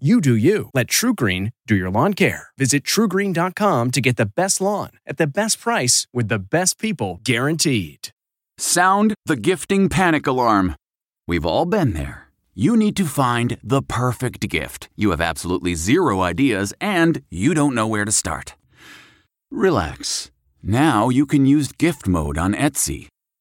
You do you. Let TruGreen do your lawn care. Visit trugreen.com to get the best lawn at the best price with the best people guaranteed. Sound the gifting panic alarm. We've all been there. You need to find the perfect gift. You have absolutely zero ideas and you don't know where to start. Relax. Now you can use gift mode on Etsy.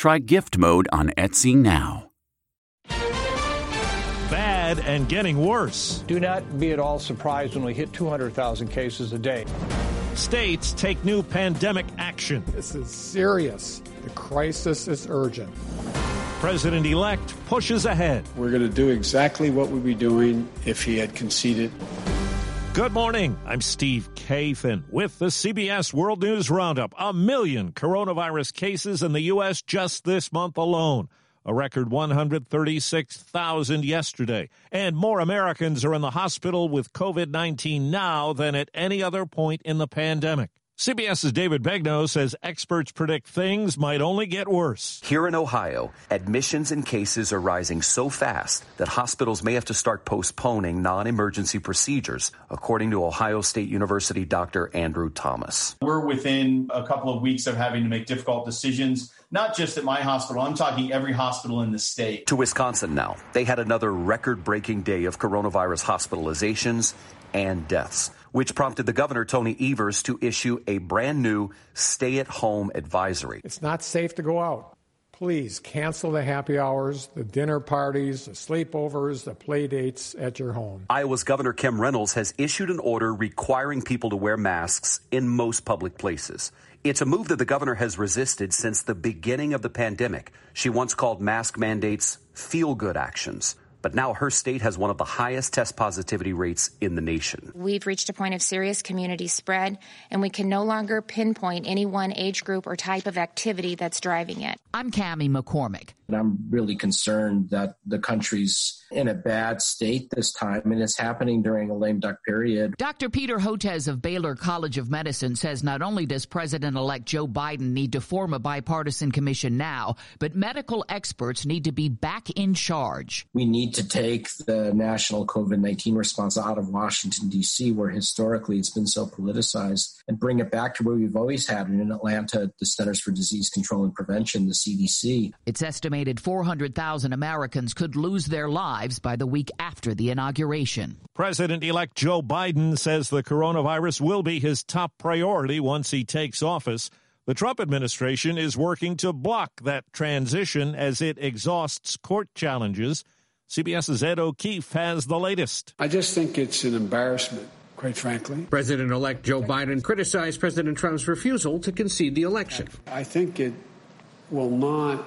Try gift mode on Etsy now. Bad and getting worse. Do not be at all surprised when we hit 200,000 cases a day. States take new pandemic action. This is serious. The crisis is urgent. President elect pushes ahead. We're going to do exactly what we'd be doing if he had conceded. Good morning. I'm Steve Kathan with the CBS World News Roundup. A million coronavirus cases in the U.S. just this month alone. A record 136,000 yesterday. And more Americans are in the hospital with COVID 19 now than at any other point in the pandemic. CBS's David Begnaud says experts predict things might only get worse. Here in Ohio, admissions and cases are rising so fast that hospitals may have to start postponing non emergency procedures, according to Ohio State University Dr. Andrew Thomas. We're within a couple of weeks of having to make difficult decisions not just at my hospital, I'm talking every hospital in the state. To Wisconsin now. They had another record breaking day of coronavirus hospitalizations and deaths, which prompted the governor, Tony Evers, to issue a brand new stay at home advisory. It's not safe to go out. Please cancel the happy hours, the dinner parties, the sleepovers, the play dates at your home. Iowa's Governor Kim Reynolds has issued an order requiring people to wear masks in most public places. It's a move that the governor has resisted since the beginning of the pandemic. She once called mask mandates feel good actions. But now her state has one of the highest test positivity rates in the nation. We've reached a point of serious community spread, and we can no longer pinpoint any one age group or type of activity that's driving it. I'm Cami McCormick. I'm really concerned that the country's in a bad state this time, and it's happening during a lame duck period. Dr. Peter Hotez of Baylor College of Medicine says not only does President elect Joe Biden need to form a bipartisan commission now, but medical experts need to be back in charge. We need to take the national COVID 19 response out of Washington, D.C., where historically it's been so politicized, and bring it back to where we've always had it in Atlanta, the Centers for Disease Control and Prevention, the CDC. It's estimated 400,000 Americans could lose their lives by the week after the inauguration. President elect Joe Biden says the coronavirus will be his top priority once he takes office. The Trump administration is working to block that transition as it exhausts court challenges. CBS's Ed O'Keefe has the latest. I just think it's an embarrassment quite frankly. President elect Joe Biden criticized President Trump's refusal to concede the election. I think it will not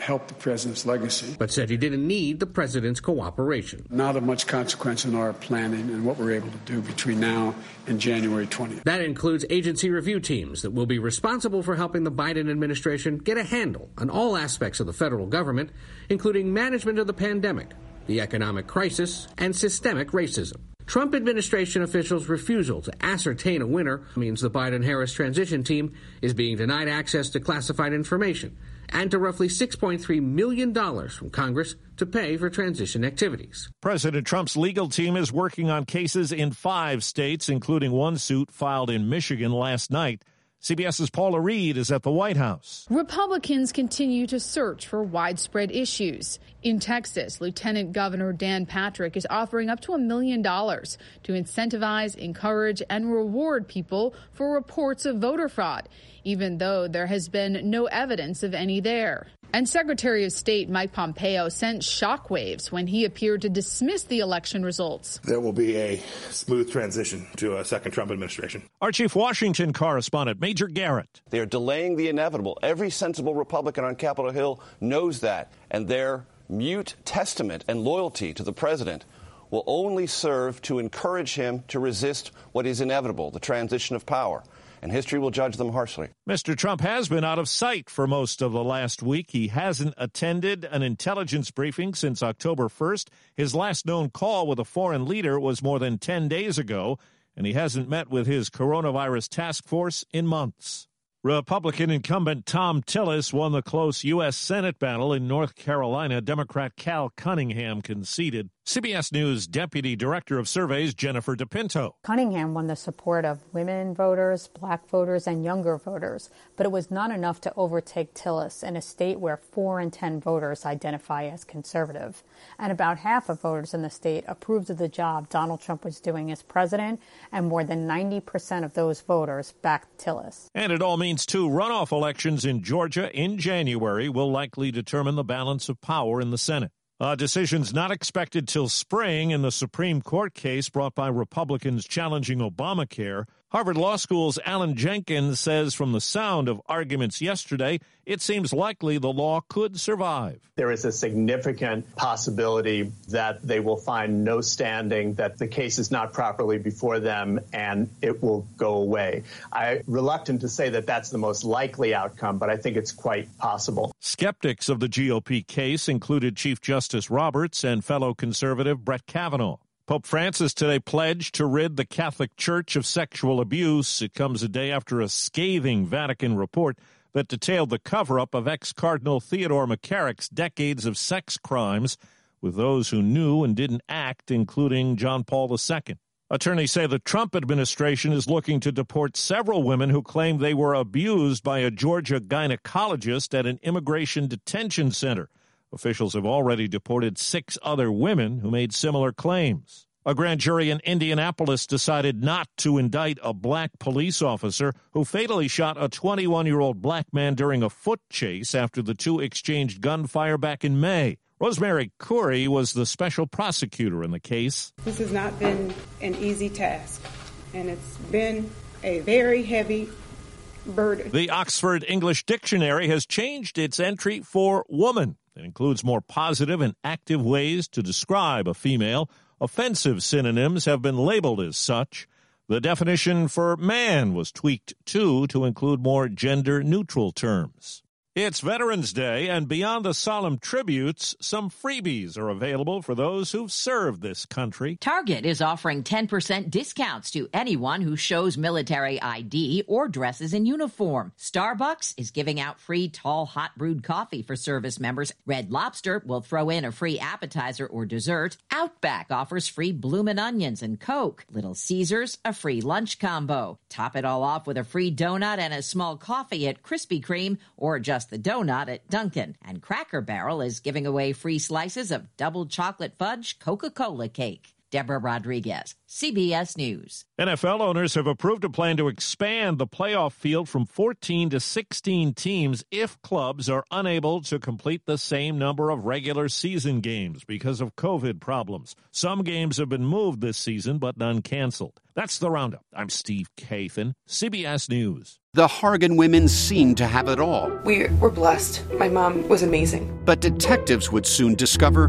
help the president's legacy. But said he didn't need the president's cooperation. Not of much consequence in our planning and what we're able to do between now and January 20th. That includes agency review teams that will be responsible for helping the Biden administration get a handle on all aspects of the federal government, including management of the pandemic, the economic crisis, and systemic racism. Trump administration officials' refusal to ascertain a winner means the Biden Harris transition team is being denied access to classified information and to roughly $6.3 million from Congress to pay for transition activities. President Trump's legal team is working on cases in five states, including one suit filed in Michigan last night. CBS's Paula Reid is at the White House. Republicans continue to search for widespread issues. In Texas, Lieutenant Governor Dan Patrick is offering up to a million dollars to incentivize, encourage, and reward people for reports of voter fraud, even though there has been no evidence of any there. And Secretary of State Mike Pompeo sent shockwaves when he appeared to dismiss the election results. There will be a smooth transition to a second Trump administration. Our chief Washington correspondent, Major Garrett. They're delaying the inevitable. Every sensible Republican on Capitol Hill knows that, and their mute testament and loyalty to the president will only serve to encourage him to resist what is inevitable the transition of power and history will judge them harshly. Mr. Trump has been out of sight for most of the last week. He hasn't attended an intelligence briefing since October 1st. His last known call with a foreign leader was more than 10 days ago, and he hasn't met with his coronavirus task force in months. Republican incumbent Thom Tillis won the close U.S. Senate battle in North Carolina. Democrat Cal Cunningham conceded. CBS News Deputy Director of Surveys Jennifer DePinto. Cunningham won the support of women voters, black voters, and younger voters, but it was not enough to overtake Tillis in a state where 4 in 10 voters identify as conservative. And about half of voters in the state approved of the job Donald Trump was doing as president, and more than 90% of those voters backed Tillis. And it all means two runoff elections in Georgia in January will likely determine the balance of power in the Senate. A decision's not expected till spring in the Supreme Court case brought by Republicans challenging Obamacare. Harvard Law School's Alan Jenkins says from the sound of arguments yesterday, it seems likely the law could survive. There is a significant possibility that they will find no standing, that the case is not properly before them, and it will go away. I'm reluctant to say that that's the most likely outcome, but I think it's quite possible. Skeptics of the GOP case included Chief Justice Roberts and fellow conservative Brett Kavanaugh. Pope Francis today pledged to rid the Catholic Church of sexual abuse. It comes a day after a scathing Vatican report that detailed the cover up of ex Cardinal Theodore McCarrick's decades of sex crimes with those who knew and didn't act, including John Paul II. Attorneys say the Trump administration is looking to deport several women who claim they were abused by a Georgia gynecologist at an immigration detention center. Officials have already deported six other women who made similar claims. A grand jury in Indianapolis decided not to indict a black police officer who fatally shot a 21 year old black man during a foot chase after the two exchanged gunfire back in May. Rosemary Khoury was the special prosecutor in the case. This has not been an easy task, and it's been a very heavy burden. The Oxford English Dictionary has changed its entry for woman it includes more positive and active ways to describe a female. Offensive synonyms have been labeled as such. The definition for man was tweaked too to include more gender neutral terms. It's Veterans Day, and beyond the solemn tributes, some freebies are available for those who've served this country. Target is offering 10% discounts to anyone who shows military ID or dresses in uniform. Starbucks is giving out free tall hot brewed coffee for service members. Red Lobster will throw in a free appetizer or dessert. Outback offers free bloomin' onions and Coke. Little Caesars, a free lunch combo. Top it all off with a free donut and a small coffee at Krispy Kreme or just the donut at Dunkin'. And Cracker Barrel is giving away free slices of double chocolate fudge Coca Cola cake. Deborah Rodriguez, CBS News. NFL owners have approved a plan to expand the playoff field from 14 to 16 teams if clubs are unable to complete the same number of regular season games because of COVID problems. Some games have been moved this season, but none canceled. That's the roundup. I'm Steve Kathan, CBS News. The Hargan women seemed to have it all. We were blessed. My mom was amazing. But detectives would soon discover